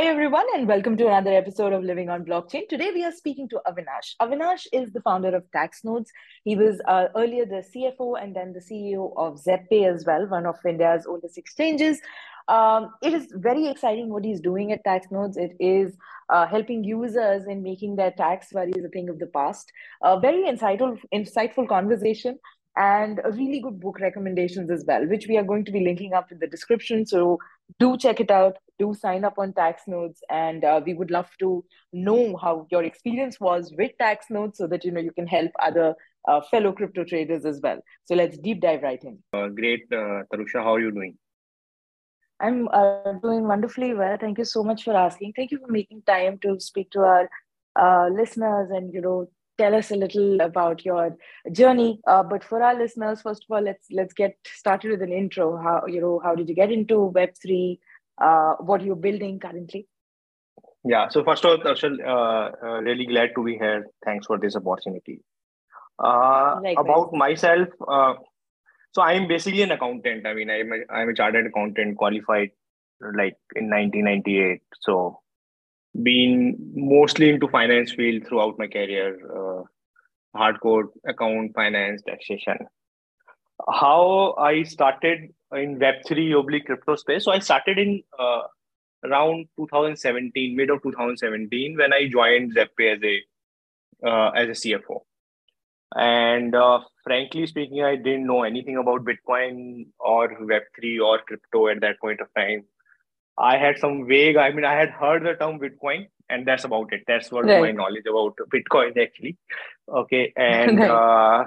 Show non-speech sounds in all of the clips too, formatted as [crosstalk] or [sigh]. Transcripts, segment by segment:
Hi, everyone, and welcome to another episode of Living on Blockchain. Today, we are speaking to Avinash. Avinash is the founder of TaxNodes. He was uh, earlier the CFO and then the CEO of ZebPay as well, one of India's oldest exchanges. Um, it is very exciting what he's doing at TaxNodes. It is uh, helping users in making their tax worries a thing of the past. A very insightful, insightful conversation and a really good book recommendations as well, which we are going to be linking up in the description. So do check it out. Do sign up on TaxNodes, and uh, we would love to know how your experience was with TaxNodes, so that you know you can help other uh, fellow crypto traders as well. So let's deep dive right in. Uh, great, uh, Tarusha. How are you doing? I'm uh, doing wonderfully well. Thank you so much for asking. Thank you for making time to speak to our uh, listeners and you know tell us a little about your journey. Uh, but for our listeners, first of all, let's let's get started with an intro. How you know how did you get into Web three? Uh, what you're building currently? Yeah. So first of all, Arshal, uh, uh, really glad to be here. Thanks for this opportunity. Uh, about myself, uh, so I'm basically an accountant. I mean, I'm a, I'm a chartered accountant, qualified like in 1998. So been mostly into finance field throughout my career uh, hardcore account finance taxation how i started in web3 oblique crypto space so i started in uh, around 2017 mid of 2017 when i joined zebpay as a uh, as a cfo and uh, frankly speaking i didn't know anything about bitcoin or web3 or crypto at that point of time I had some vague, I mean, I had heard the term Bitcoin, and that's about it. That's what right. my knowledge about Bitcoin actually. Okay. [laughs] And, right. uh,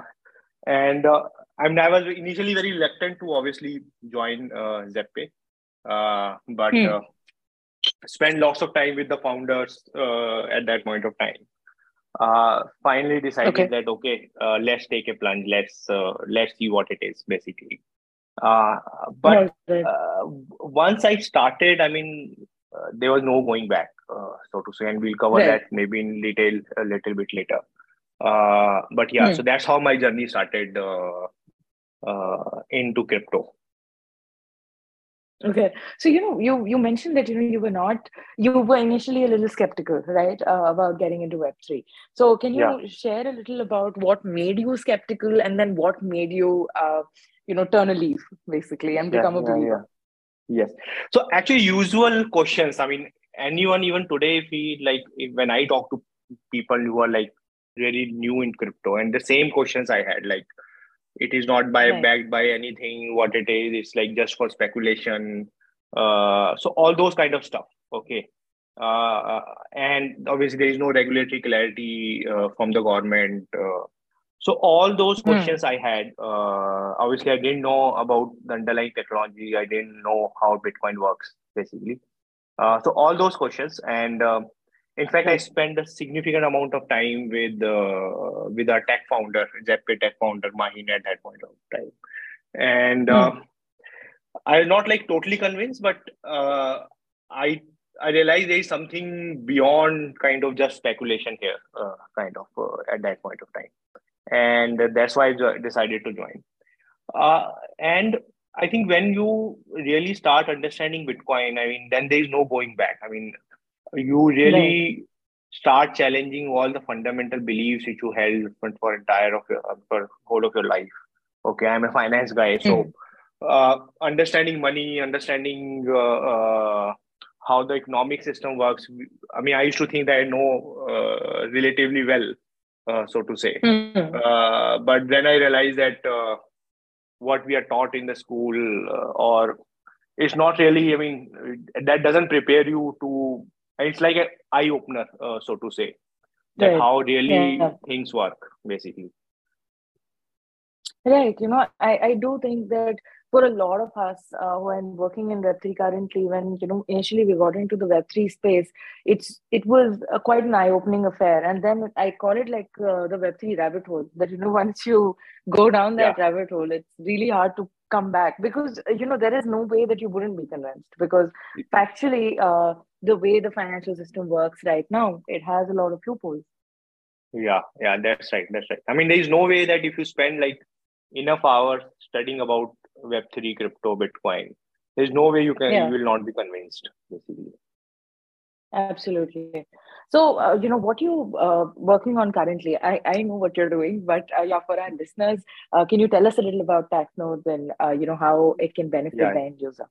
and uh, I mean, I was initially very reluctant to obviously join uh, ZebPay, uh, but hmm. uh, spend lots of time with the founders uh, at that point of time. Uh, finally decided okay. that okay, uh, let's take a plunge. Let's uh, let's see what it is basically. Uh, but uh, once I started, I mean, uh, there was no going back, uh, so to say, and we'll cover right. that maybe in detail a little bit later. Uh, but yeah, hmm. so that's how my journey started uh, into crypto. Okay, so you know, you you mentioned that you know you were not, you were initially a little skeptical, right, about getting into Web three. So can you yeah. share a little about what made you skeptical, and then what made you you know turn a leaf basically and become yeah, a believer yeah, yes so actually usual questions i mean anyone even today if we like if, when i talk to people who are like really new in crypto and the same questions i had like it is not by right. backed by anything what it is it's like just for speculation uh, so all those kind of stuff okay uh, and obviously there is no regulatory clarity uh, from the government uh, so all those hmm. questions mm. I had, uh, obviously I didn't know about the underlying technology. I didn't know how Bitcoin works, basically. Uh, so all those questions, and uh, in fact, I spent a significant amount of time with uh, with our tech founder, ZebPay tech founder Mahin at that point of time, and mm. I'm not like totally convinced, but uh, I I realized there is something beyond kind of just speculation here, uh, kind of at that point of time and that's why I decided to join. Uh, and I think when you really start understanding Bitcoin, I mean, then there is no going back. I mean, you really right. start challenging all the fundamental beliefs which you held for, entire of your for whole of your life. Okay, I'm a finance guy, so hmm. uh, understanding money, understanding uh, uh, how the economic system works. I mean, I used to think that I know uh, relatively well uh, so to say. Uh, but then I realized that uh, what we are taught in the school uh, or it's not really, I mean, that doesn't prepare you to, it's like an eye opener, uh, so to say, that right. how really yeah. things work, basically. Right. You know, I, I do think that for a lot of us uh, who are working in Web3 currently, when you know initially we got into the Web3 space, it's it was a, quite an eye-opening affair, and then I call it like uh, the Web3 rabbit hole. That you know, [laughs] once you go down that yeah. rabbit hole, it's really hard to come back because you know there is no way that you wouldn't be convinced because actually uh, the way the financial system works right now, it has a lot of loopholes. Yeah, yeah, that's right. That's right. I mean, there is no way that if you spend like enough hours studying about Web3, crypto, Bitcoin, there's no way you can yeah. you will not be convinced, basically. Absolutely. So, uh, you know, what you uh, working on currently? I, I know what you're doing, but uh, yeah, for our listeners, uh, can you tell us a little about TaxNodes and uh, you know how it can benefit yeah. the end user?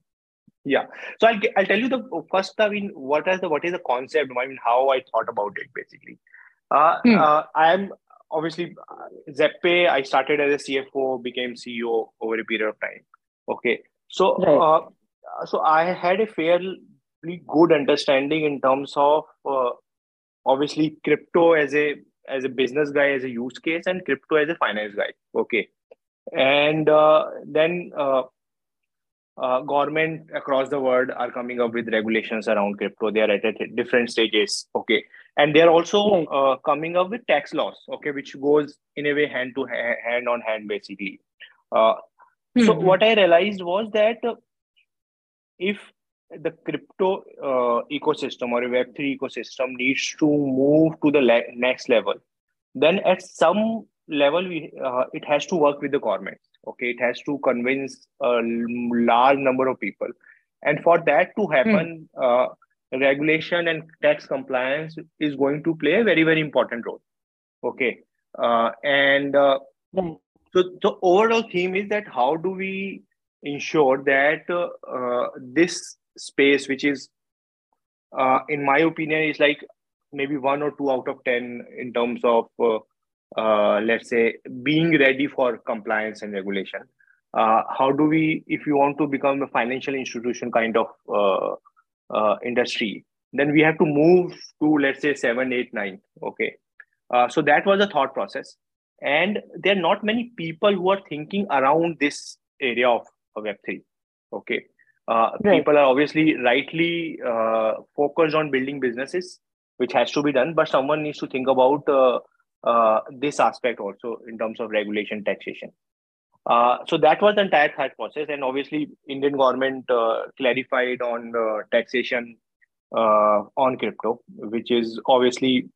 Yeah. So I'll I'll tell you the first. I mean, what is the what is the concept? I mean, how I thought about it basically. Uh, hmm. I am obviously uh, ZebPay. I started as a CFO, became CEO over a period of time. Okay. So right. Uh, so I had a fairly good understanding in terms of uh, obviously crypto as a as a business guy as a use case and crypto as a finance guy okay and uh, then uh, uh, government across the world are coming up with regulations around crypto. They are at, at different stages okay? And they're also uh, coming up with tax laws okay which goes in a way hand to ha- hand on hand basically. Uh, mm-hmm. so what i realized was that if the crypto uh, ecosystem or a Web3 ecosystem needs to move to the le- next level, then at some level, we, uh, it has to work with the government. Okay, it has to convince a large number of people. And for that to happen, hmm. uh, regulation and tax compliance is going to play a very, very important role. Okay. Uh, and uh, so the overall theme is that how do we ensure that uh, this space which is uh, in my opinion is like maybe one or two out of 10 in terms of uh, uh, let's say being ready for compliance and regulation. Uh, how do we if you want to become a financial institution kind of uh, uh, industry then we have to move to let's say 7 8 9 okay? So that was a thought process. And there are not many people who are thinking around this area of, of web3 okay? Uh, right. People are obviously rightly uh, focused on building businesses, which has to be done, but someone needs to think about uh, uh this aspect also in terms of regulation, taxation. Uh, so that was the entire thought process, and obviously, Indian government clarified on taxation on crypto, which is obviously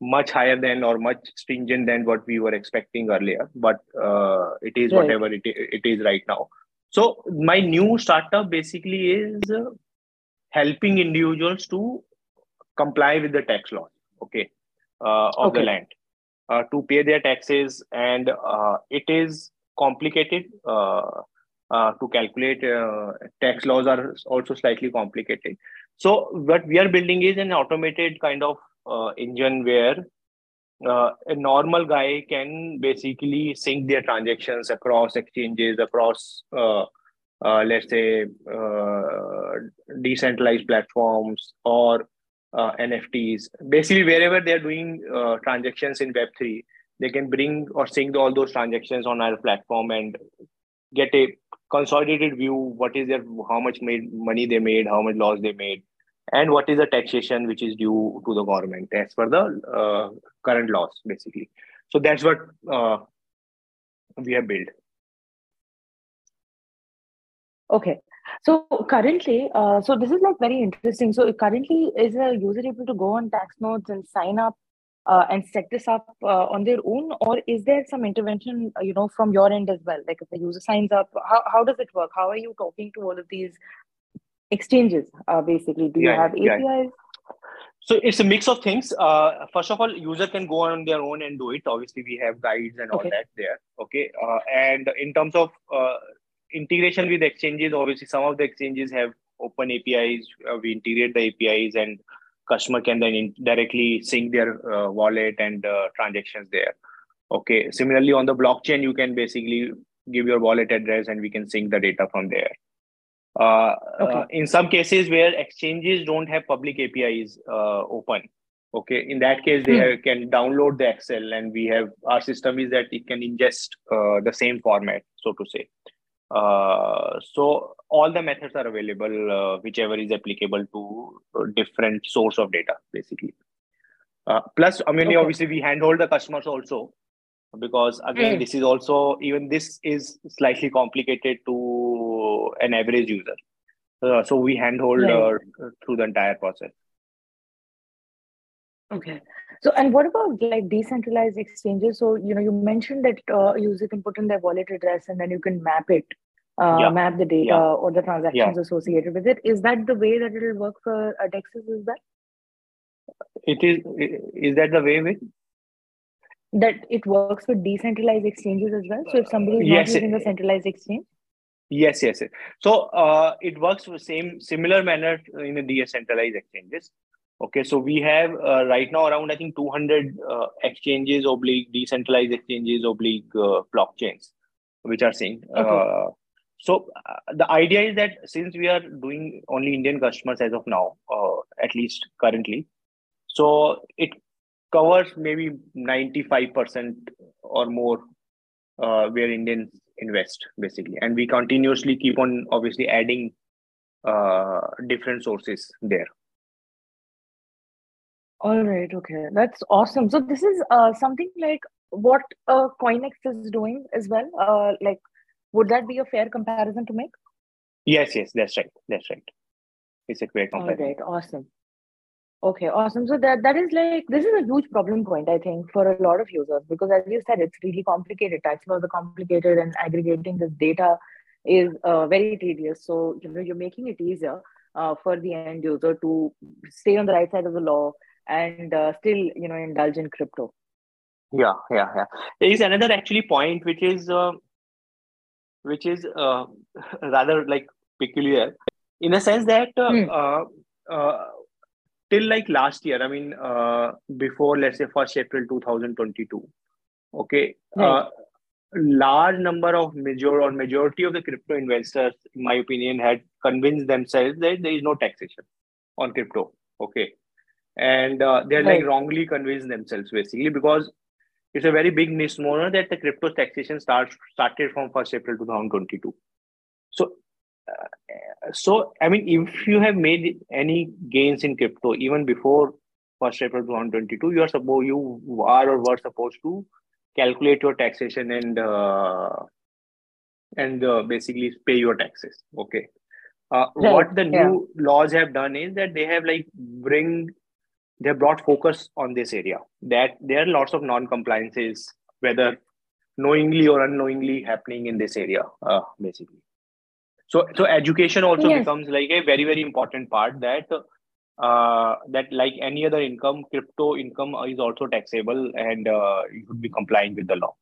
much higher than or much stringent than what we were expecting earlier. But it is right. whatever it, it is right now. So my new startup basically is uh, helping individuals to comply with the tax law. okay, uh, of okay. the land, uh, to pay their taxes, and uh, it is complicated uh, uh, to calculate. tax laws are also slightly complicated. So what we are building is an automated kind of engine where uh, a normal guy can basically sync their transactions across exchanges, across, uh, uh, let's say, decentralized platforms or uh, NFTs. Basically, wherever they're doing uh, transactions in Web3, they can bring or sync all those transactions on our platform and get a consolidated view what is their how much made money they made how much loss they made and what is the taxation which is due to the government as per the uh, current laws basically. So that's what uh, we have built. Okay so currently uh, so this is like very interesting. So currently is a user able to go on TaxNodes and sign up uh, and set this up uh, on their own? Or is there some intervention uh, you know from your end as well? Like if the user signs up how, how does it work? How are you talking to all of these exchanges uh, basically? Do you have apis yeah. so it's a mix of things. Uh, first of all user can go on their own and do it. Obviously we have guides and all that there. Okay uh, and in terms of uh, integration with exchanges obviously some of the exchanges have open apis uh, we integrate the apis and customer can then in- directly sync their uh, wallet and transactions there okay similarly on the blockchain you can basically give your wallet address and we can sync the data from there uh, okay. uh, in some cases where exchanges don't have public APIs uh, open, okay, in that case they hmm. have, can download the Excel, and we have our system is that it can ingest uh, the same format, so to say. Uh, so all the methods are available, uh, whichever is applicable to different source of data, basically. plus, I mean, okay. obviously we handhold the customers also because again, mm. this is also even this is slightly complicated to an average user. Uh, so we handhold right. uh, through the entire process. Okay. So, and what about like decentralized exchanges? So, you know, you mentioned that uh, user can put in their wallet address and then you can map it, uh, yeah. map the data yeah. or the transactions yeah. associated with it. Is that the way that it will work for uh? Is that? It is. Is that the way with? That it works with decentralized exchanges as well. So if somebody is Yes, not using a centralized exchange, Yes, yes. yes. So uh, it works the same similar manner in the decentralized exchanges. Okay, so we have uh, right now around I think 200 uh, exchanges oblique decentralized exchanges oblique uh, blockchains, which are saying. Okay. Uh, so uh, the idea is that since we are doing only Indian customers as of now, uh, at least currently, so it covers maybe 95% or more uh, where Indians invest basically, and we continuously keep on obviously adding uh, different sources there. All right, okay, that's awesome. So this is uh, something like what uh, KoinX is doing as well. Uh, like, would that be a fair comparison to make? Yes, yes, that's right. That's right. It's a All comparison. right, awesome. Okay, awesome. So that that is like this is a huge problem point, I think, for a lot of users because as you said, it's really complicated. Tax laws are complicated, and aggregating this data is uh, very tedious. So you know you're making it easier uh, for the end user to stay on the right side of the law and uh, still you know indulge in crypto. Yeah, yeah, yeah. There is another actually point which is uh, which is uh, [laughs] rather like peculiar in a sense that uh, uh, till like last year, I mean, uh, before let's say first April 2022, okay, uh, large number of major or majority of the crypto investors, in my opinion, had convinced themselves that there is no taxation on crypto, okay, and uh, they're like wrongly convinced themselves basically because it's a very big misnomer that the crypto taxation starts started from 1st April 2022. So, uh, so I mean, if you have made any gains in crypto even before 1st April 2022, you are supposed you are or were supposed to calculate your taxation and uh, and uh, basically pay your taxes. Okay. Uh, Right, What the yeah. new laws have done is that they have like bring they have brought focus on this area that there are lots of non-compliances whether knowingly or unknowingly happening in this area uh, basically so so education also Yes. becomes like a very very important part that uh, that like any other income crypto income is also taxable and uh, you should be complying with the law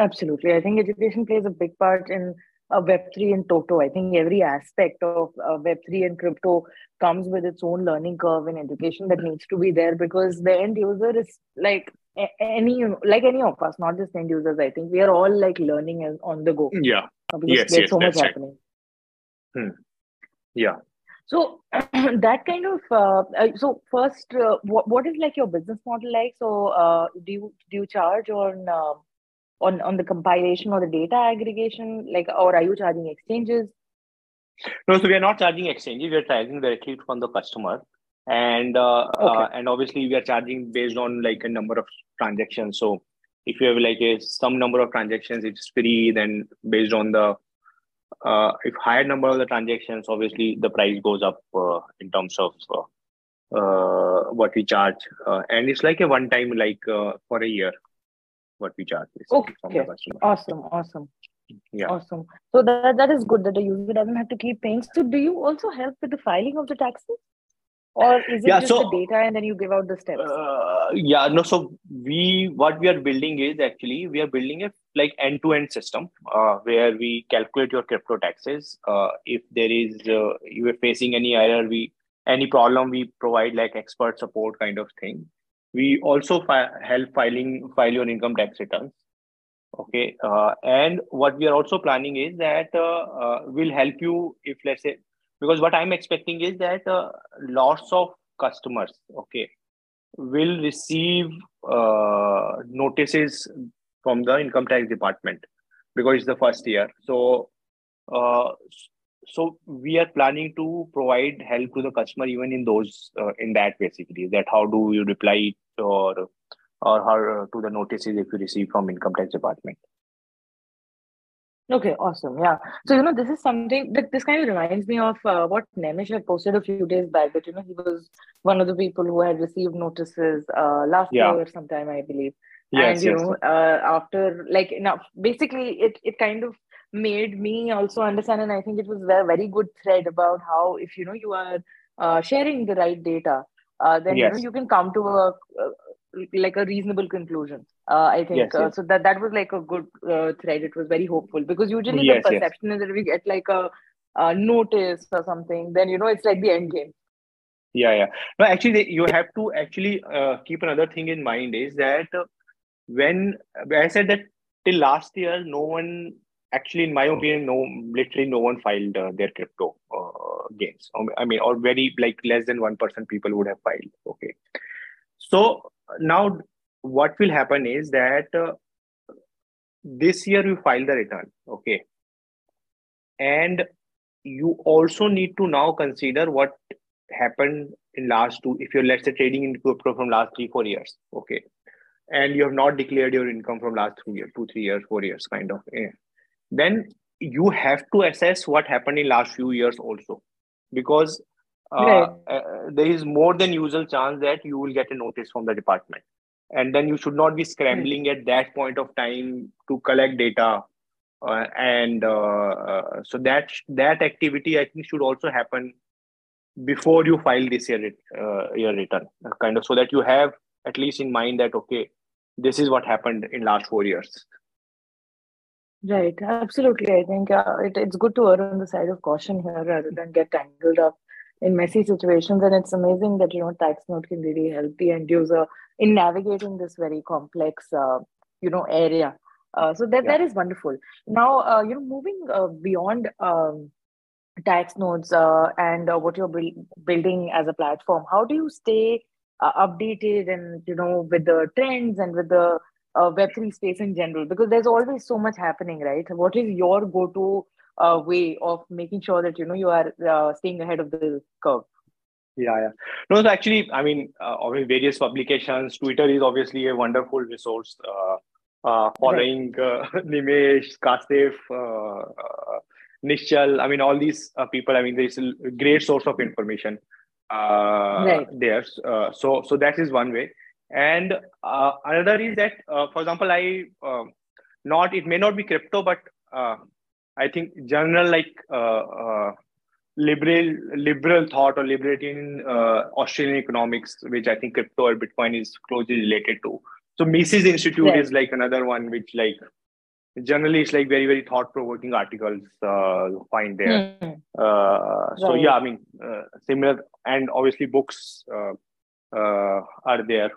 Absolutely. I think education plays a big part in uh, Web3 and Toto. I think every aspect of uh, Web3 and crypto comes with its own learning curve and education that needs to be there because the end user is like any like any of us, not just end users. I think we are all like learning as on the go yeah uh, because Yes, there's yes, so much right. happening. yeah So [clears throat] that kind of uh, uh, so first, uh, what what is like your business model like? So uh, do you do you charge on uh, on on the compilation or the data aggregation, like, or are you charging exchanges? No, so we are not charging exchanges. We are charging directly from the customer, and uh, Okay. uh, and obviously we are charging based on like a number of transactions. So if you have like a some number of transactions, it's free. Then based on the uh, if higher number of the transactions, obviously the price goes up uh, in terms of uh, uh, what we charge, uh, and it's like a one time like uh, for a year what we charge basically from the Okay. customer. Awesome, awesome, Yeah. awesome. So that that is good that the user doesn't have to keep paying. So do you also help with the filing of the taxes, or is it Yeah, just so- the data and then you give out the steps? Uh, yeah, no. So we what we are building is actually we are building a like end to end system uh, where we calculate your crypto taxes. Uh, if there is uh, you are facing any error, we any problem, we provide like expert support kind of thing. We also fi- help filing file your income tax returns. Okay, uh, and what we are also planning is that uh, uh, will help you if let's say because what I'm expecting is that uh, lots of customers, okay, will receive uh, notices from the income tax department because it's the first year. So, so we are planning to provide help to the customer even in those uh, in that basically that how do you reply or or how to the notices if you receive from income tax department. Okay, awesome. Yeah. So, you know, this is something that this kind of reminds me of uh, what Nemish had posted a few days back that, you know, he was one of the people who had received notices uh, last Yeah. year sometime, I believe. Yes, and, you yes. know, uh, after like, now, basically, it, it kind of made me also understand. And I think it was a very good thread about how, if, you know, you are uh, sharing the right data, uh, then yes. you know you can come to a, a like a reasonable conclusion. Uh, I think yes, uh, yes. so. That that was like a good uh, thread. It was very hopeful because usually the perception is that we get like a, a, notice or something, then you know it's like the end game. Yeah, yeah. No, actually, you have to actually uh, keep another thing in mind is that uh, when I said that till last year, no one actually, in my opinion, no, literally no one filed uh, their crypto gains. I mean, or very like less than one percent people would have filed. Okay, so now what will happen is that uh, this year you file the return okay and you also need to now consider what happened in last two if you're let's say trading in crypto from last three four years okay and you have not declared your income from last three years two three years four years kind of yeah. Then you have to assess what happened in last few years also. Because uh, right. uh, there is more than usual chance that you will get a notice from the department. And then you should not be scrambling at that point of time to collect data. Uh, and uh, uh, so that that activity i think should also happen before you file this year uh, your return kind of so that you have at least in mind that okay this is what happened in last four years right. Absolutely. I think uh, it, it's good to err on the side of caution here rather than get tangled up in messy situations. And it's amazing that you know tax TaxNote can really help the end user in navigating this very complex uh, you know area. Uh, so that yeah. that is wonderful. Now uh, you know moving uh, beyond um, TaxNodes uh, and uh, what you're bu- building as a platform how do you stay updated and you know with the trends and with the web3 space in general because there's always so much happening right? What is your go-to uh, way of making sure that you know you are uh, staying ahead of the curve? Yeah yeah. No so actually i mean uh, various publications twitter is obviously a wonderful resource uh, uh, following uh, [laughs] nimesh uh, uh, nishchal i mean all these uh, people i mean there's a great source of information uh, right. there uh, so so that is one way and uh, another is that uh, for example i uh, not it may not be crypto but uh, I think general like uh, uh, liberal liberal thought or libertarian uh, Austrian economics, which I think crypto or Bitcoin is closely related to. So Mises Institute yeah. is like another one which like generally it's like very very thought provoking articles uh, you find there. Mm. Uh, so right. yeah, I mean uh, similar and obviously books uh, uh, are there.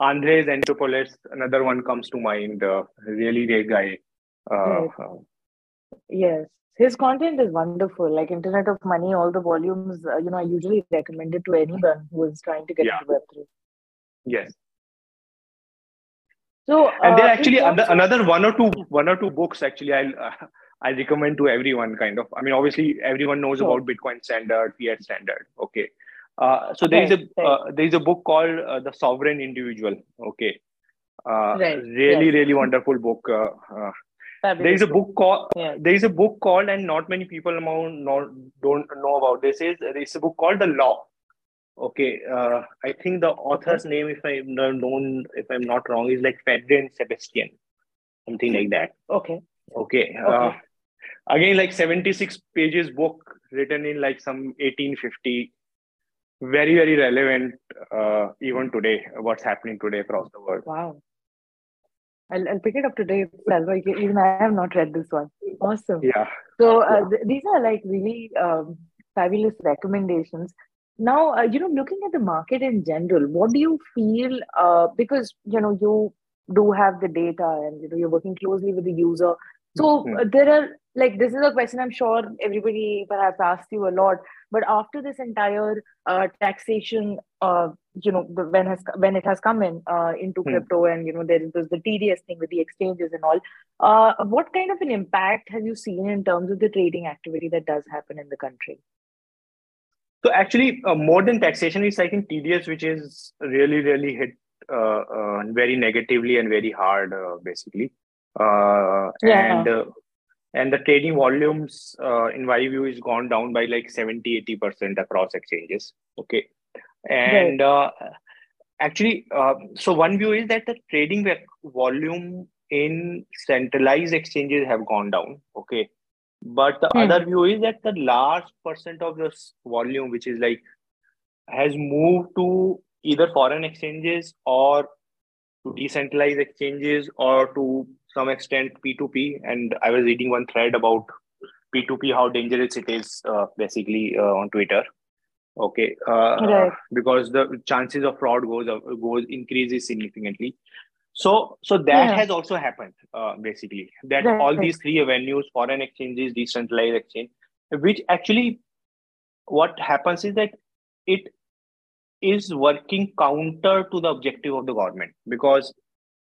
Andreas Antonopoulos, another one comes to mind. Uh, really great guy. Uh, right. Yes, his content is wonderful. Like Internet of Money, all the volumes, uh, you know, I usually recommend it to anyone who is trying to get yeah. into Web3. Yes. So, and then uh, actually other, of... another one or two one or two books actually I'll uh, I recommend to everyone kind of. I mean, obviously everyone knows sure. about Bitcoin standard, fiat standard. Okay. Uh, so there is a uh, there is a book called uh, The Sovereign Individual. Okay. Uh, right. Really, really wonderful book. Uh, uh, there is a book called yeah. there is a book called and not many people among not don't know about this is there is a book called the law okay uh, i think the author's name if i'm known if i'm not wrong is like Ferdinand Sebastian something like that okay okay, okay. Uh, again like 76 pages book written in like some 1850 very very relevant uh, even today what's happening today across the world wow I'll, I'll pick it up today itself. Even I have not read this one. Awesome. Yeah. So uh, th- these are like really um, fabulous recommendations. Now, uh, you know, looking at the market in general, what do you feel? Uh, because you know you do have the data, and you know you're working closely with the user. So mm-hmm. there are like this is a question I'm sure everybody perhaps asked you a lot. But after this entire uh, taxation, uh, you know, the, when has when it has come in uh, into hmm. crypto, and you know, there is the TDS thing with the exchanges and all. Uh, what kind of an impact have you seen in terms of the trading activity that does happen in the country? So actually, uh, more than taxation is I think TDS, which is really really hit uh, uh, very negatively and very hard, uh, basically. Uh, yeah. And uh, and the trading volumes uh, in my view is gone down by like 70 80% across exchanges okay and right. uh, actually uh, so one view is that the trading volume in centralized exchanges have gone down okay but the hmm. other view is that the large percent of this volume which is like has moved to either foreign exchanges or to decentralized exchanges or to some extent P2P. And I was reading one thread about P2P, how dangerous it is uh, basically uh, on Twitter. Okay, uh, right. because the chances of fraud goes goes increases significantly. So, so that yeah. has also happened uh, basically. That right. all these three avenues, foreign exchanges, decentralized exchange, which actually, what happens is that it is working counter to the objective of the government because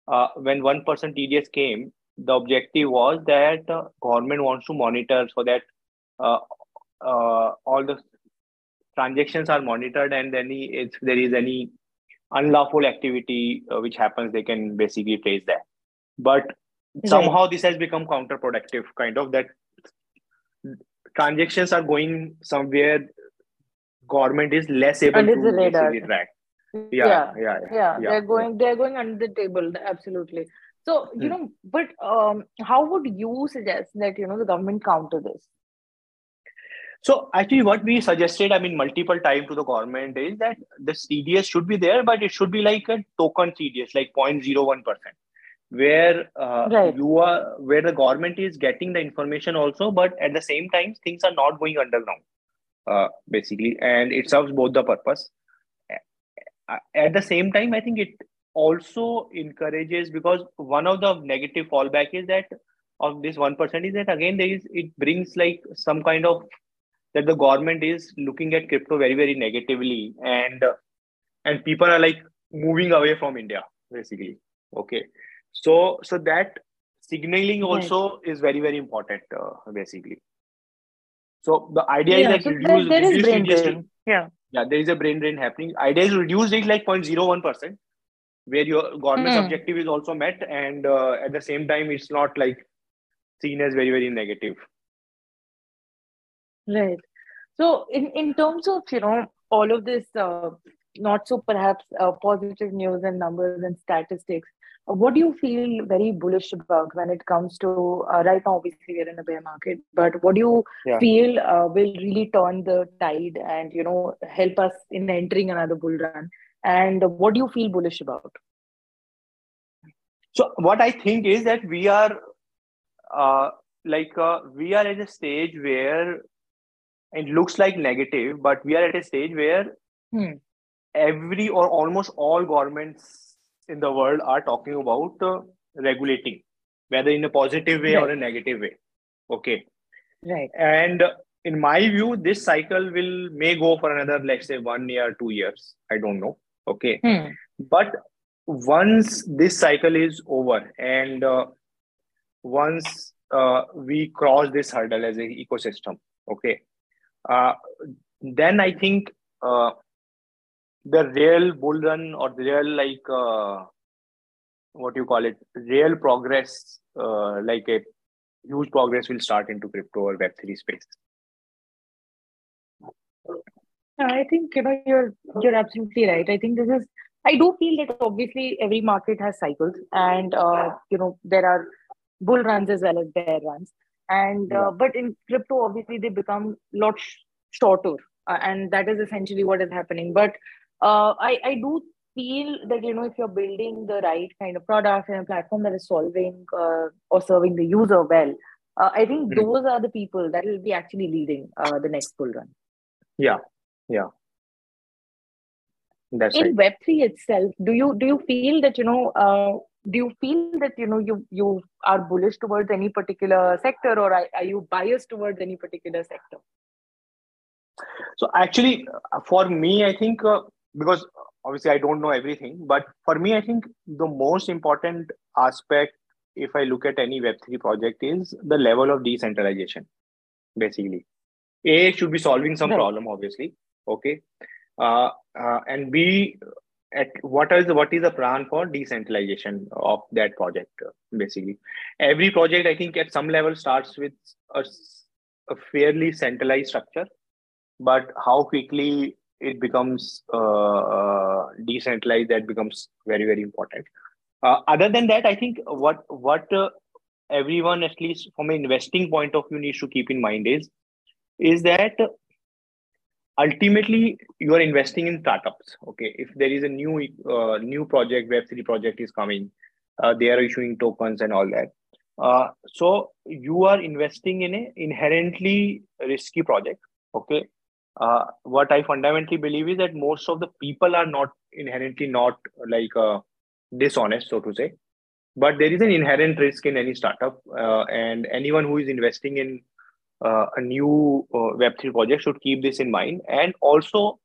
uh, when one percent TDS came, the objective was that uh, government wants to monitor so that uh, uh, all the transactions are monitored and any if there is any unlawful activity uh, which happens they can basically trace that. But somehow this has become counterproductive kind of that transactions are going somewhere government is less able Under to track yeah, yeah, yeah. They're going, they're going under the table. Absolutely. So you hmm. know, but um, how would you suggest that you know the government counter this? So actually, what we suggested, I mean, multiple time to the government is that the TDS should be there, but it should be like a token TDS, like 0.01 percent, where uh, right. you are, where the government is getting the information also, but at the same time, things are not going underground, uh, basically, and it serves both the purpose. At the same time, I think it also encourages because one of the negative fallback is that of this one percent is that again there is it brings like some kind of that the government is looking at crypto very very negatively and and people are like moving away from india basically. Okay. So so that signaling also right. is very very important uh, basically. So the idea yeah, is that so reduce, there, there is brain drain. yeah yeah there is a brain drain happening idea is reduce it like 0.01 percent where your government's hmm. objective is also met and uh, at the same time it's not like seen as very very negative Right. So, in, in terms of, you know, all of this, uh, not so perhaps uh, positive news and numbers and statistics, what do you feel very bullish about when it comes to, uh, right now, obviously, we're in a bear market, but what do you yeah. feel uh, will really turn the tide and, you know, help us in entering another bull run? And what do you feel bullish about? So, what I think is that we are uh, like uh, we are at a stage where it looks like negative, but we are at a stage where hmm. every or almost all governments in the world are talking about uh, regulating, whether in a positive way right. or a negative way. Okay. Right. And in my view, this cycle will may go for another, let's say, one year, two years. I don't know. Okay. Hmm. But once this cycle is over and uh, once uh, we cross this hurdle as an ecosystem, okay, uh, then I think uh, the real bull run or the real like uh, what you call it, real progress, uh, like a huge progress will start into crypto or Web three space. I think you know you're you're absolutely right. I think this is. I do feel that obviously every market has cycles, and uh, you know there are bull runs as well as bear runs and uh, but in crypto obviously they become a lot sh- shorter uh, and that is essentially what is happening but uh, I, I do feel that you know if you're building the right kind of product and a platform that is solving uh, or serving the user well uh, i think mm-hmm. those are the people that will be actually leading uh, the next bull run yeah yeah that's in right. web3 itself do you do you feel that you know do you feel that you know you you are bullish towards any particular sector or are, are you biased towards any particular sector so actually for me i think uh, because obviously i don't know everything but for me i think the most important aspect if i look at any web3 project is the level of decentralization basically. A should be solving some right. problem obviously okay? Uh, uh, and b at what is the, what is the plan for decentralization of that project basically? Every project i think at some level starts with a, a fairly centralized structure but how quickly it becomes uh, uh, decentralized that becomes very very important. Uh, other than that i think what what uh, everyone at least from an investing point of view needs to keep in mind is is that ultimately you are investing in startups okay? If there is a new uh, new project web3 project is coming uh, they are issuing tokens and all that. Uh, so you are investing in a inherently risky project okay uh, what i fundamentally believe is that most of the people are not inherently not like uh, dishonest so to say. But there is an inherent risk in any startup uh, and anyone who is investing in uh, a new uh, web3 project should keep this in mind. And also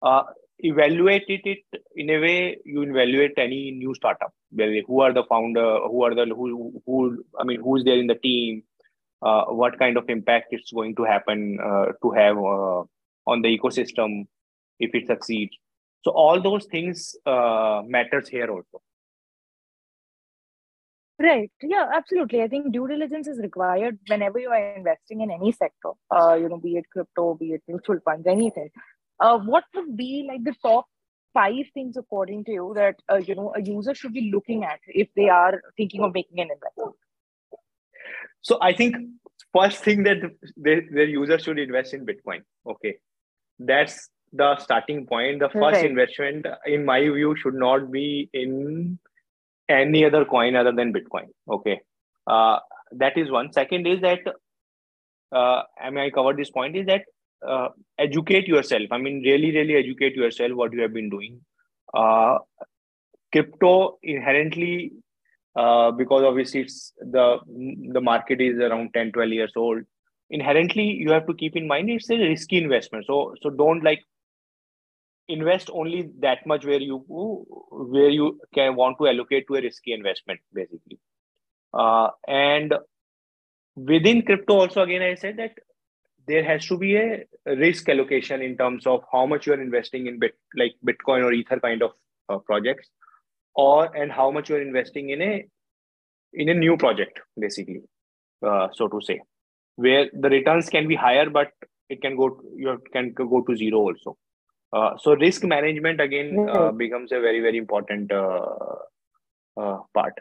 uh, evaluate it, it in a way you evaluate any new startup. Who are the founder who are the who who i mean who's there in the team what kind of impact it's going to happen to have on the ecosystem if it succeeds so all those things uh, matters here also Right. Yeah, absolutely. I think due diligence is required whenever you are investing in any sector, uh, you know, be it crypto, be it mutual funds, anything. Uh, what would be like the top five things according to you that uh, you know a user should be looking at if they are thinking of making an investment? So I think first thing that the, the user should invest in Bitcoin. Okay, that's the starting point. The first right. investment, in my view, should not be in any other coin other than Bitcoin. Okay, uh, that is one. Second is that uh, I mean I covered this point is that uh, educate yourself. I mean really really educate yourself what you have been doing. Uh, crypto inherently uh, because obviously it's the the market is around 10 12 years old inherently you have to keep in mind it's a risky investment. So so don't like invest only that much where you where you can want to allocate to a risky investment basically. Uh, and within crypto also again i said that there has to be a risk allocation in terms of how much you are investing in bit like bitcoin or ether kind of uh, projects or and how much you are investing in a in a new project basically uh, so to say where the returns can be higher but it can go you can go to zero also uh, so risk management again uh, becomes a very very important uh, uh, part.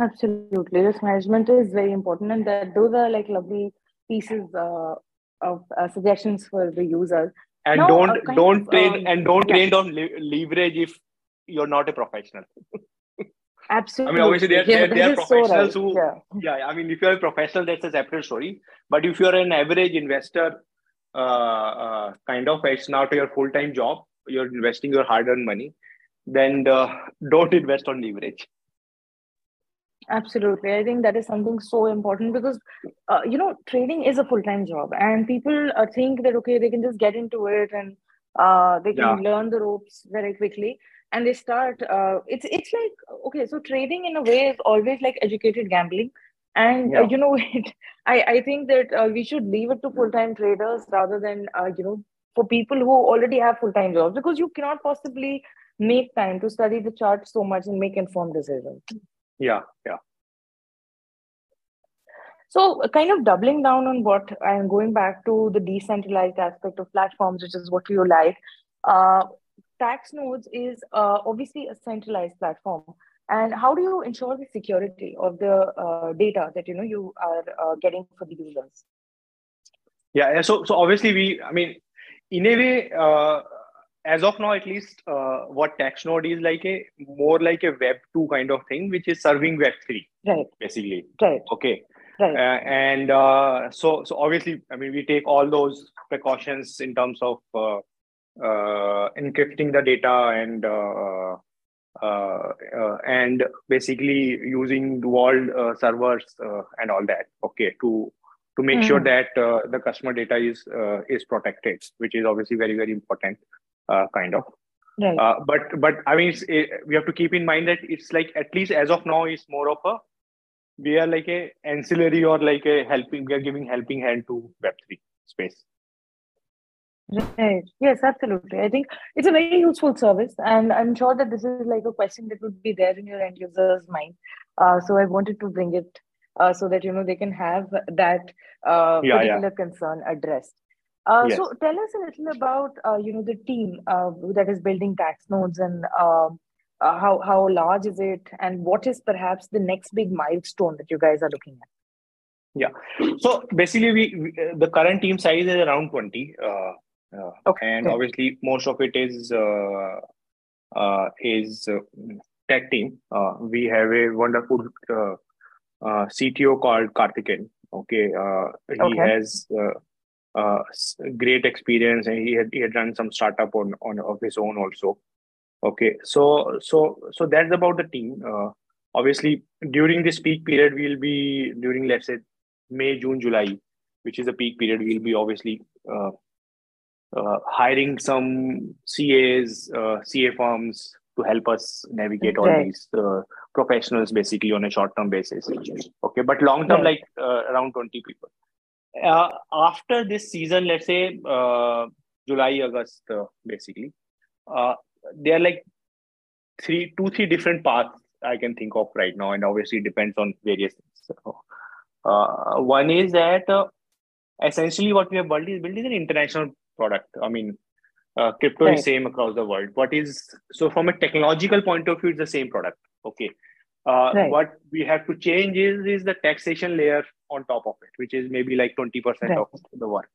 Absolutely, risk management is very important, and that those are like lovely pieces uh, of suggestions for the users. And now, don't don't of, trade um, and don't yeah. trade on leverage if you're not a professional. [laughs] Absolutely. I mean, obviously, yeah, there, there are professionals so right. who, yeah. yeah, I mean, if you're a professional, that's a separate story. But if you're an average investor uh, uh, kind of it's not your full-time job you're investing your hard-earned money then uh, [laughs] don't invest on leverage absolutely i think that is something so important because uh, you know trading is a full-time job and people uh, think that okay they can just get into it and uh, they can yeah. learn the ropes very quickly and they start it's it's like okay so trading in a way is always like educated gambling. And uh, yeah. uh, you know [laughs] I, I think that uh, we should leave it to full-time traders rather than uh, you know for people who already have full-time jobs because you cannot possibly make time to study the chart so much and make informed decisions. Yeah yeah. So kind of doubling down on what i'm going back to the decentralized aspect of platforms which is what you like uh, Taxnodes is uh, obviously a centralized platform. And how do you ensure the security of the uh, data that you know you are uh, getting for the users? Yeah so so obviously we i mean in a way uh, as of now at least uh, what taxnode is like a more like a web 2 kind of thing which is serving web 3 right. basically. Right. Okay. Right. Uh, and uh, so so obviously i mean we take all those precautions in terms of encrypting the data and uh, uh, and basically using uh, servers and all that. Okay, to to make mm. sure hmm. that the customer data is is protected, which is obviously very very important. kind of. Right. but but I mean, it, we have to keep in mind that it's like at least as of now, it's more of a we are like a ancillary or like a helping we are giving helping hand to web3 space Right. Yes, absolutely. I think it's a very useful service, and I'm sure that this is like a question that would be there in your end user's mind. Uh, so I wanted to bring it uh, so that you know they can have that uh, yeah, particular yeah. concern addressed. Uh, yes. So tell us a little about uh, you know the team uh, that is building Taxnodes and um, how how large is it, and what is perhaps the next big milestone that you guys are looking at. Yeah. So basically, we, we the current team size is around twenty. Okay. And obviously, most of it is uh, uh, is uh, tech team. Uh, we have a wonderful uh, uh, CTO called Karthikeyan. Okay, uh, he okay. has uh, uh, great experience, and he had he had run some startup on on of his own also. Okay, so so so that's about the team. Uh, obviously, during this peak period, we'll be during let's say May, June, July, which is a peak period. We'll be obviously uh, uh, hiring some CAs, uh, CA firms to help us navigate all these uh, professionals basically on a short term basis. Okay, but long term, like uh, around 20 people. Uh, after this season, let's say uh, July, August, basically, there are like three, two, three different paths I can think of right now, and obviously it depends on various things. So, one is that essentially what we have built is built is an international product. I mean, uh, crypto right. is same across the world. What is so from a technological point of view, it's the same product. Okay. Uh, right. What we have to change is is the taxation layer on top of it, which is maybe like twenty percent right. of the work.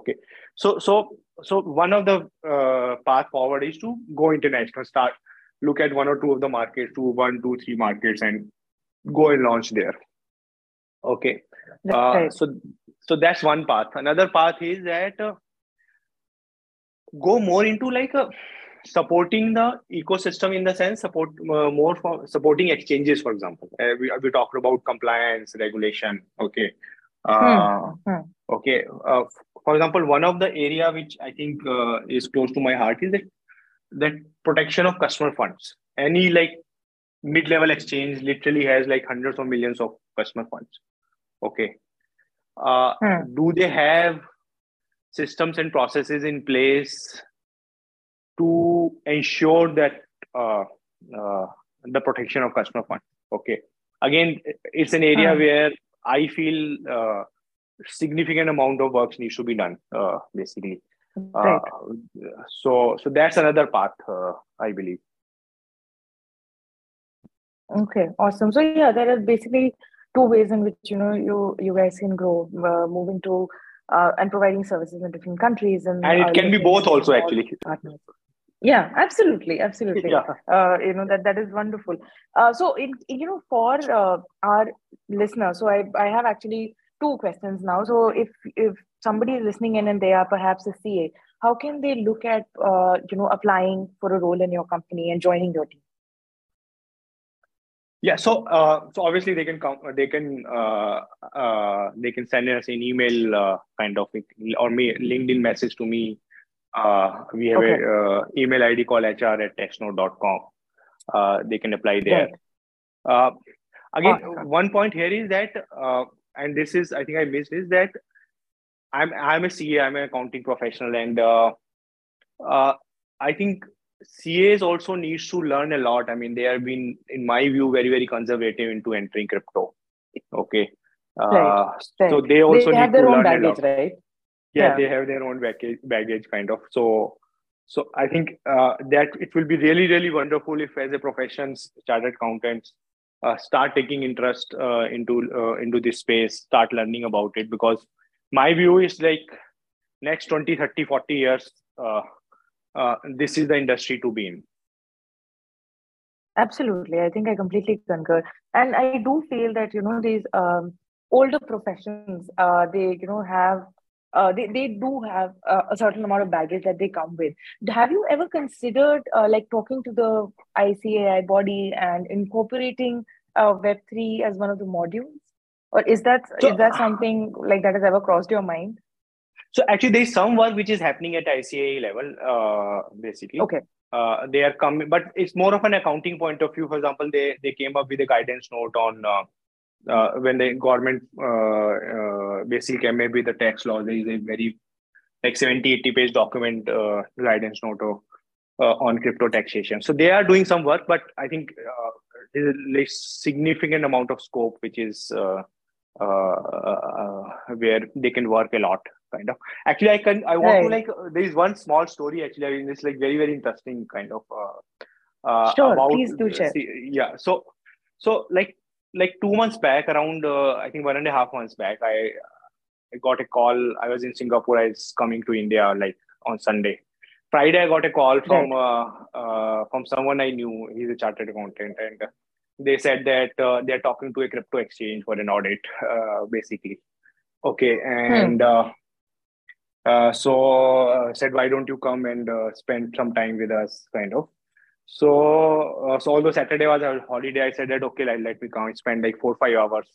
Okay. So so so one of the uh, path forward is to go international. Start look at one or two of the markets, two, one, two, three markets, and go and launch there. Okay. Uh, so so that's one path. Another path is that uh, go more into like a supporting the ecosystem in the sense support uh, more for supporting exchanges for example uh, we, we talked about compliance regulation okay uh, hmm. Hmm. okay uh, for example one of the area which i think uh, is close to my heart is that that protection of customer funds any like mid-level exchange literally has like hundreds of millions of customer funds okay uh, hmm. do they have systems and processes in place to ensure that uh, uh, the protection of customer funds. Okay. Again, it's an area where I feel uh, significant amount of work needs to be done, uh, basically. Right. Uh, so, so that's another path, uh, I believe. Okay, awesome. So yeah, there are basically two ways in which you know you you guys can grow, uh, moving to uh, and providing services in different countries. And, and it can be both also, actually. Partners. Yeah, absolutely, absolutely. Yeah. Uh, you know that that is wonderful. Uh, so, in, you know, for uh, our listeners, so I I have actually two questions now. So, if if somebody is listening in and they are perhaps a CA, how can they look at uh, you know applying for a role in your company and joining your team? Yeah, so uh, so obviously they can come, they can uh, uh, they can send us an email uh, kind of or me LinkedIn message to me. Uh, we have okay. a uh, email ID called hr at taxnodes.com. Uh, they can apply there. Uh, again, oh, one point here is that, uh, and this is I think I missed is that I'm I'm a CA, I'm an accounting professional, and uh, uh, I think CAs also needs to learn a lot. I mean, they have been, in my view, very very conservative into entering crypto. Okay, uh, right. so they also they have their own baggage, right? Yeah, yeah, they have their own baggage, baggage kind of. So, so I think uh, that it will be really really wonderful if, as a profession, chartered accountants uh, start taking interest uh, into uh, into this space, start learning about it because my view is like next 20 30 40 years uh, this is the industry to be in. Absolutely, I think I completely concur, and I do feel that you know these um, older professions, uh, they you know have uh, they, they do have uh, a certain amount of baggage that they come with. Have you ever considered uh, like talking to the ICAI body and incorporating uh, Web3 as one of the modules? Or is that so, is that something like that has ever crossed your mind? So actually, there's some work which is happening at ICAI level, uh, basically. Okay. Uh, they are coming, but it's more of an accounting point of view. For example, they they came up with a guidance note on uh, uh, when the government uh, uh, basically came up with the tax law. There is a very like 70, 80 page document uh, guidance note of, uh, on crypto taxation. So they are doing some work, but I think uh, there's a significant amount of scope which is uh, uh, uh, where they can work a lot kind of actually i can i want right. to like uh, there is one small story actually i mean it's like very very interesting kind of uh, uh, sure about, please do share yeah so so like like two months back, around uh, I think one and a half months back, I I got a call. I was in Singapore. I was coming to India like on Sunday. Friday, I got a call from uh, uh, from someone I knew. He's a chartered accountant, and they said that uh, they're talking to a crypto exchange for an audit, uh, basically. Okay, and hmm. uh, so said, why don't you come and spend some time with us, kind of. So, uh, so although Saturday was a holiday, I said that okay, let, let me come and spend like four five hours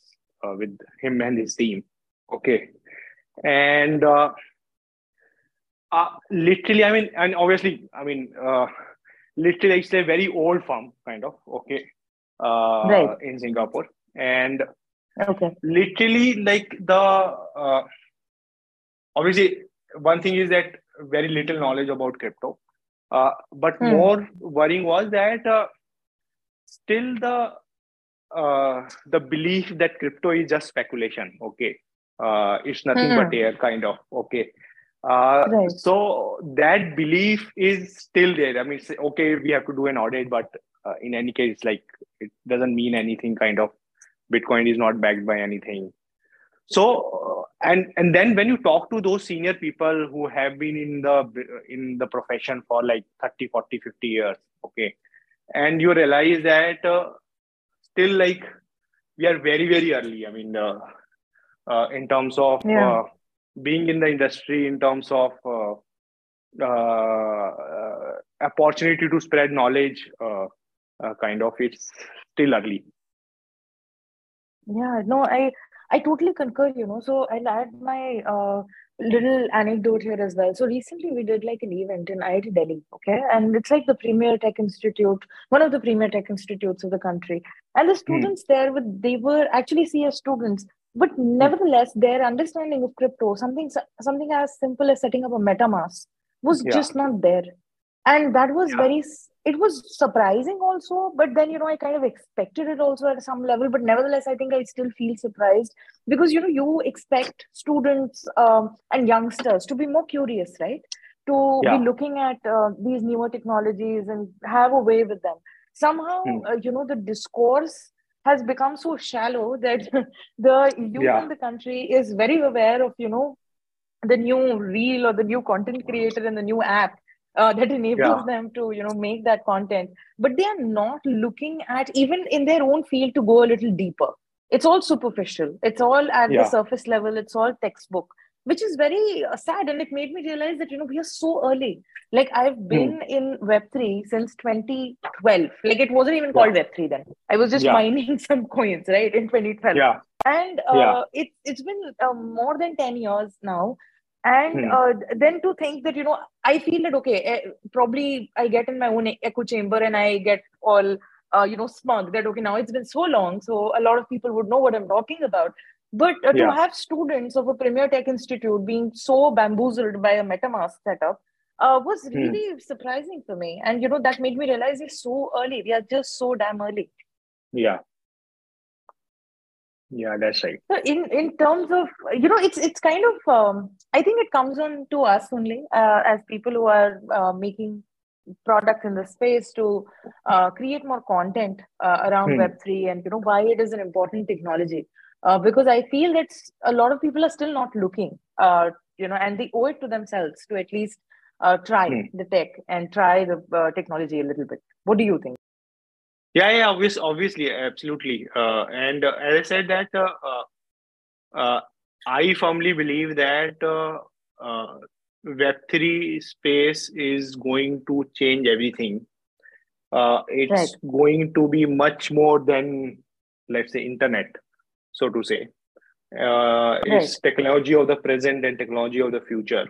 uh, with him and his team. Okay, and uh, uh, literally, I mean, and obviously, I mean, uh, literally, it's a very old firm, kind of. Okay, uh, right. in Singapore, and okay, literally, like the uh, obviously, one thing is that very little knowledge about crypto uh, but hmm. more worrying was that uh, still the uh, the belief that crypto is just speculation. Okay, uh, it's nothing hmm. but air, kind of. Okay. Uh, right. So that belief is still there. I mean, okay, we have to do an audit, but in any case, like it doesn't mean anything. Kind of, Bitcoin is not backed by anything. So and and then when you talk to those senior people who have been in the in the profession for like 30 40 50 years okay and you realize that uh, still like we are very very early i mean uh, uh, in terms of yeah. Uh, being in the industry in terms of uh, uh, opportunity to spread knowledge kind of it's still early yeah no i I totally concur, you know. So I'll add my uh, little anecdote here as well. So recently we did like an event in IIT Delhi, okay? And it's like the premier tech institute, one of the premier tech institutes of the country. And the hmm. students there, with, they were actually CS students, but hmm. nevertheless, their understanding of crypto, something something as simple as setting up a MetaMask, was yeah. just not there. And that was yeah. very it was surprising also but then you know i kind of expected it also at some level but nevertheless i think i still feel surprised because you know you expect students um, and youngsters to be more curious right to yeah. be looking at uh, these newer technologies and have a way with them somehow hmm. uh, you know the discourse has become so shallow that [laughs] the youth yeah. in the country is very aware of you know the new reel or the new content creator and the new app uh, that enables yeah. them to you know make that content. But they are not looking at even in their own field to go a little deeper. It's all superficial. It's all at yeah. the surface level. It's all textbook which is very uh, sad. And it made me realize that you know we are so early. Like i've hmm. been in web3 since 2012 like it wasn't even called web3 then. I was just mining [laughs] some coins right in 2012 yeah. And uh, it, it's been uh, more than 10 years now and hmm. uh, then to think that you know i feel that okay eh, probably i get in my own echo chamber and i get all uh, you know smug that okay now it's been so long so a lot of people would know what i'm talking about but uh, yeah. to have students of a premier tech institute being so bamboozled by a metamask setup uh, was hmm. really hmm. surprising for me and you know that made me realize it's so early we are just so damn early yeah yeah that's right so in in terms of you know it's it's kind of um, i think it comes on to us only uh, as people who are uh, making products in the space to uh, create more content uh, around hmm. web3 and you know why it is an important technology uh, because i feel that a lot of people are still not looking uh, you know and they owe it to themselves to at least try hmm. the tech and try the technology a little bit what do you think yeah, yeah, obvious, obviously, absolutely. Uh, and uh, as I said, that uh, uh, uh I firmly believe that uh, Web3 space is going to change everything. it's right. going to be much more than, let's say, internet, so to say. Right. It's technology of the present and technology of the future,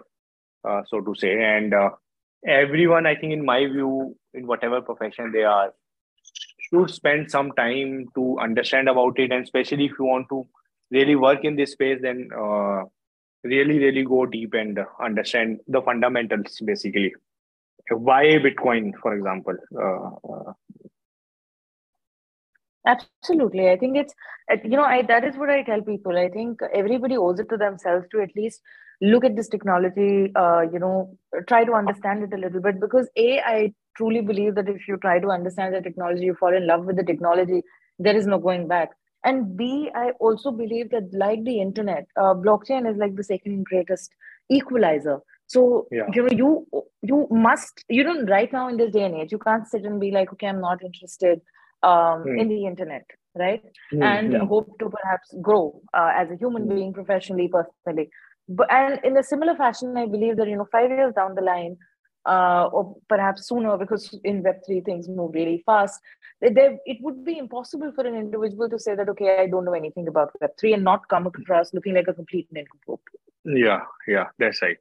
so to say. And everyone, I think, in my view, in whatever profession they are, should spend some time to understand about it. And especially if you want to really work in this space then uh, really really go deep and understand the fundamentals basically. Why bitcoin for example? Uh, uh, absolutely. I think it's you know i that is what i tell people. I think everybody owes it to themselves to at least look at this technology uh, you know try to understand it a little bit because a i truly believe that if you try to understand the technology, you fall in love with the technology, there is no going back. and b i also believe that like the internet uh, blockchain is like the second greatest equalizer so yeah. you know you you must you don't right now in this day and age you can't sit and be like okay i'm not interested um, mm. in the internet right mm, and yeah. hope to perhaps grow uh, as a human mm. being professionally personally but and in a similar fashion i believe that you know five years down the line uh, or perhaps sooner because in web3 things move really fast. There, it would be impossible for an individual to say that okay i don't know anything about web3 and not come across looking like a complete nincompoop. Yeah yeah that's right.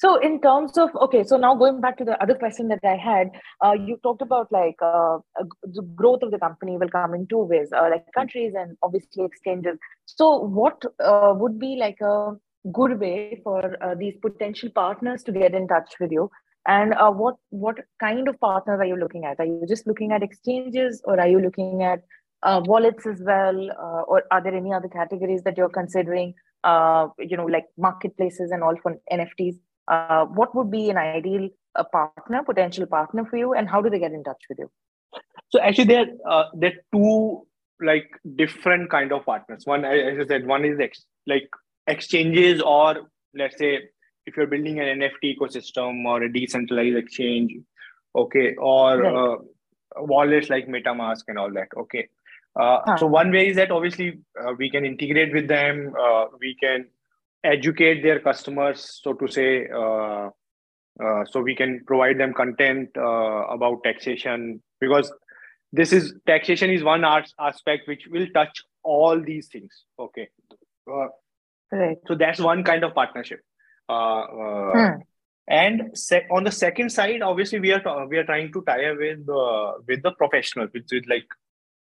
So in terms of okay, so now going back to the other question that I had, uh, you talked about like uh, the growth of the company will come in two ways, uh, like countries and obviously exchanges. So what uh, would be like a good way for uh, these potential partners to get in touch with you? And uh, what what kind of partners are you looking at? Are you just looking at exchanges, or are you looking at wallets as well, or are there any other categories that you're considering? you know, like marketplaces and all for NFTs uh, what would be an ideal uh, partner, potential partner for you, and how do they get in touch with you? So actually, there uh, there are two like different kind of partners. One, as I said, one is ex- like exchanges, or let's say if you're building an NFT ecosystem or a decentralized exchange, okay, or right. uh, wallets like MetaMask and all that, okay. Uh, huh. So one way is that obviously uh, we can integrate with them. Uh, we can educate their customers, so to say. Uh, uh, so we can provide them content uh, about taxation because this is taxation is one aspect which will touch all these things. Okay. Uh, right. So that's one kind of partnership. Uh, uh, hmm. And sec- on the second side, obviously, we are we are trying to tie up with with the professionals, which is like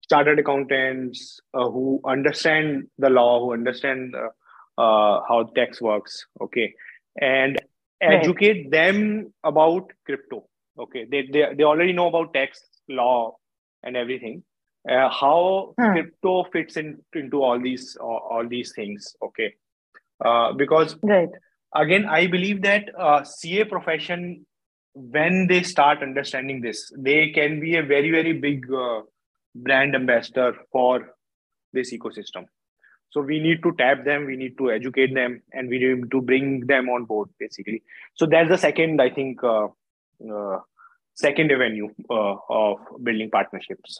chartered accountants who understand the law, who understand uh, how tax works okay and educate right. them about crypto okay they, they they already know about tax law and everything uh, how hmm. crypto fits in, into all these uh, all these things okay uh, because right. again i believe that uh, ca profession when they start understanding this they can be a very very big uh, brand ambassador for this ecosystem so we need to tap them, we need to educate them, and we need to bring them on board, basically. So that's the second, I think, uh, uh, second avenue uh, of building partnerships.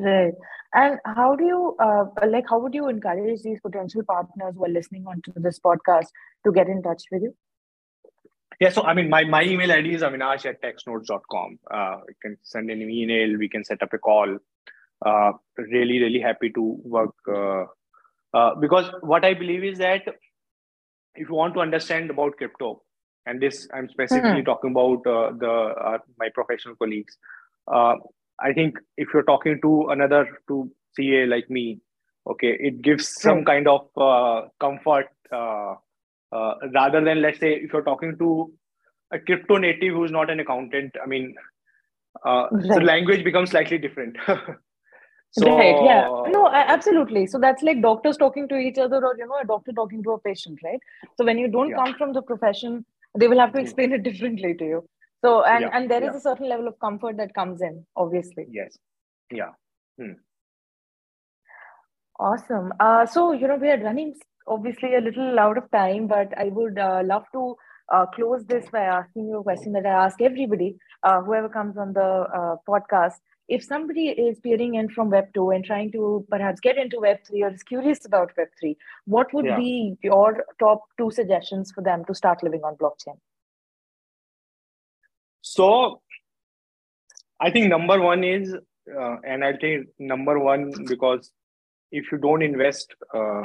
Right. And how do you, uh, like, how would you encourage these potential partners who are listening onto this podcast to get in touch with you? Yeah, so I mean, my, my email ID is avinash at taxnodes.com. Uh, you can send an email, we can set up a call uh, really really happy to work uh, uh, because what i believe is that if you want to understand about crypto and this i'm specifically mm-hmm. talking about uh, the uh, my professional colleagues uh, i think if you're talking to another to ca like me okay it gives some kind of comfort rather than let's say if you're talking to a crypto native who's not an accountant i mean uh, right. the language becomes slightly different [laughs] So, right. Yeah. No, absolutely. So that's like doctors talking to each other, or you know, a doctor talking to a patient, right? So when you don't yeah. come from the profession, they will have to hmm. explain it [laughs] differently to you. So and yeah. and there is yeah. a certain level of comfort that comes in, obviously. Yes. Yeah. Hmm. Awesome. Uh, so you know, we are running obviously a little out of time, but I would uh, love to uh, close this by asking you a question that I ask everybody, uh, whoever comes on the uh, podcast if somebody is peering in from Web 2 and trying to perhaps get into Web 3 or is curious about Web 3, what would yeah. be your top two suggestions for them to start living on blockchain? So, I think number one is, uh, and I'll tell you number one because if you don't invest uh,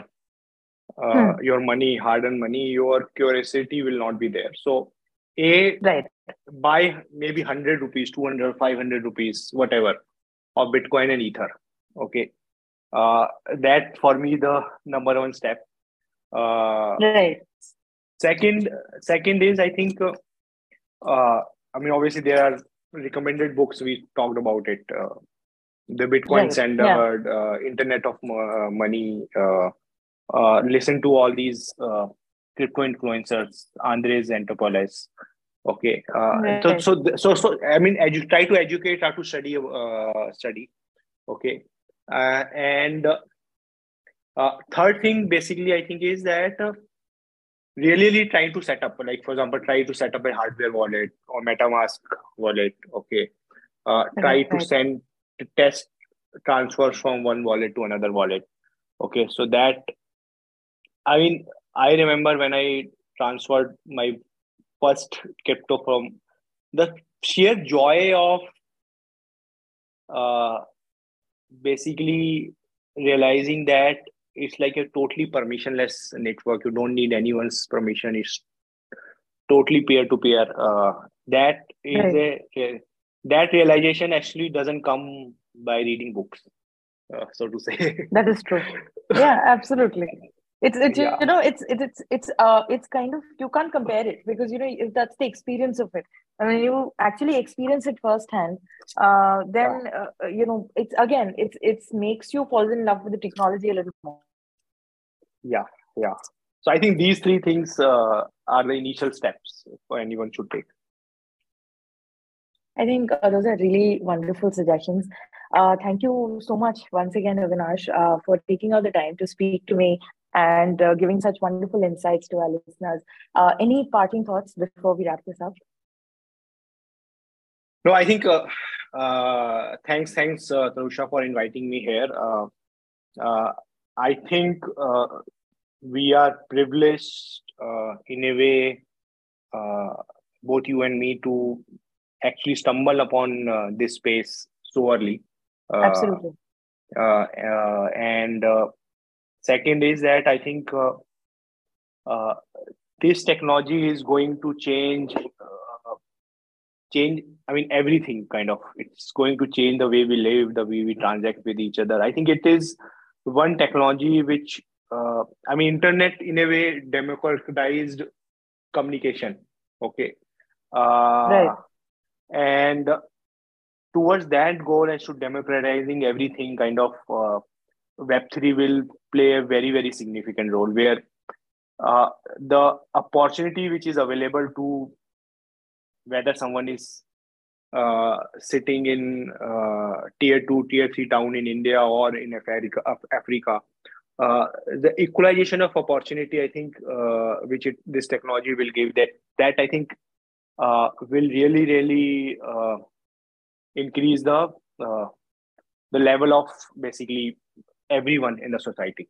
uh, hmm. your money, hard earned money, your curiosity will not be there. So, a right buy maybe 100 rupees 200 500 rupees whatever of bitcoin and ether okay uh, that for me the number one step uh, right second second is i think uh, uh, i mean obviously there are recommended books we talked about it uh, the bitcoin right. standard yeah. Uh, internet of uh, money listen to all these crypto influencers andreas antonopoulos okay uh, right. so, so so so i mean edu- try to educate try to study uh, study Okay, uh, and uh, third thing, basically, I think is that uh, really trying to set up, like for example, try to set up a hardware wallet or MetaMask wallet. Okay, uh, try to send test transfers from one wallet to another wallet. Okay, so that I mean, I remember when I transferred my first crypto from the sheer joy of uh, basically realizing that it's like a totally permissionless network. You don't need anyone's permission. It's totally peer to peer. That is right. a that realization actually doesn't come by reading books, uh, so to say. [laughs] That is true. Yeah, absolutely. It's it's yeah. you know it's it's it's uh it's kind of you can't compare it because you know if that's the experience of it. I mean, you actually experience it firsthand. Uh, then uh, uh, you know it's again it's it's makes you fall in love with the technology a little more. Yeah, yeah. So I think these three things uh, are the initial steps for anyone should take. I think uh, those are really wonderful suggestions. Uh, thank you so much once again, Avinash, uh, for taking out the time to speak to me and uh, giving such wonderful insights to our listeners. Uh, any parting thoughts before we wrap this up? No, I think uh, thanks, thanks, uh, Tarusha, for inviting me here. I think we are privileged in a way, both you and me, to actually stumble upon uh, this space so early. Uh, Absolutely. Uh, uh, and second is that I think this technology is going to change change i mean everything kind of it's going to change the way we live the way we transact with each other i think it is one technology which uh, i mean internet in a way democratized communication okay? Uh, right. and towards that goal as to democratizing everything kind of uh, web3 will play a very very significant role where uh, the opportunity which is available to whether someone is uh, sitting in uh, tier 2 tier 3 town in india or in africa, africa uh, the equalization of opportunity i think uh, which it, this technology will give that that i think uh, will really, really uh, increase the the level of basically everyone in the society.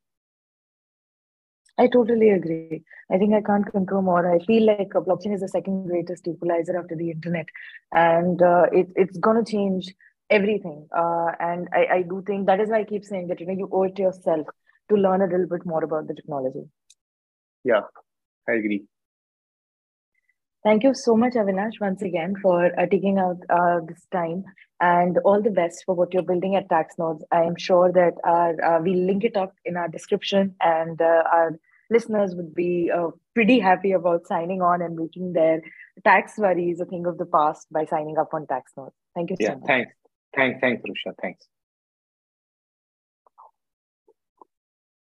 I totally agree. I think I can't concur more. I feel like blockchain is the second greatest equalizer after the internet, and uh, it, it's going to change everything. Uh, and I, I do think that is why I keep saying that you know you owe it to yourself to learn a little bit more about the technology. Yeah, I agree. Thank you so much, Avinash, once again for uh, taking out uh, this time and all the best for what you're building at TaxNodes. I'm sure that our, uh, we'll link it up in our description and uh, our listeners would be uh, pretty happy about signing on and making their tax worries a thing of the past by signing up on TaxNodes. Thank you so yeah, much. Thanks. Thanks. Thanks, Rusha. Thanks.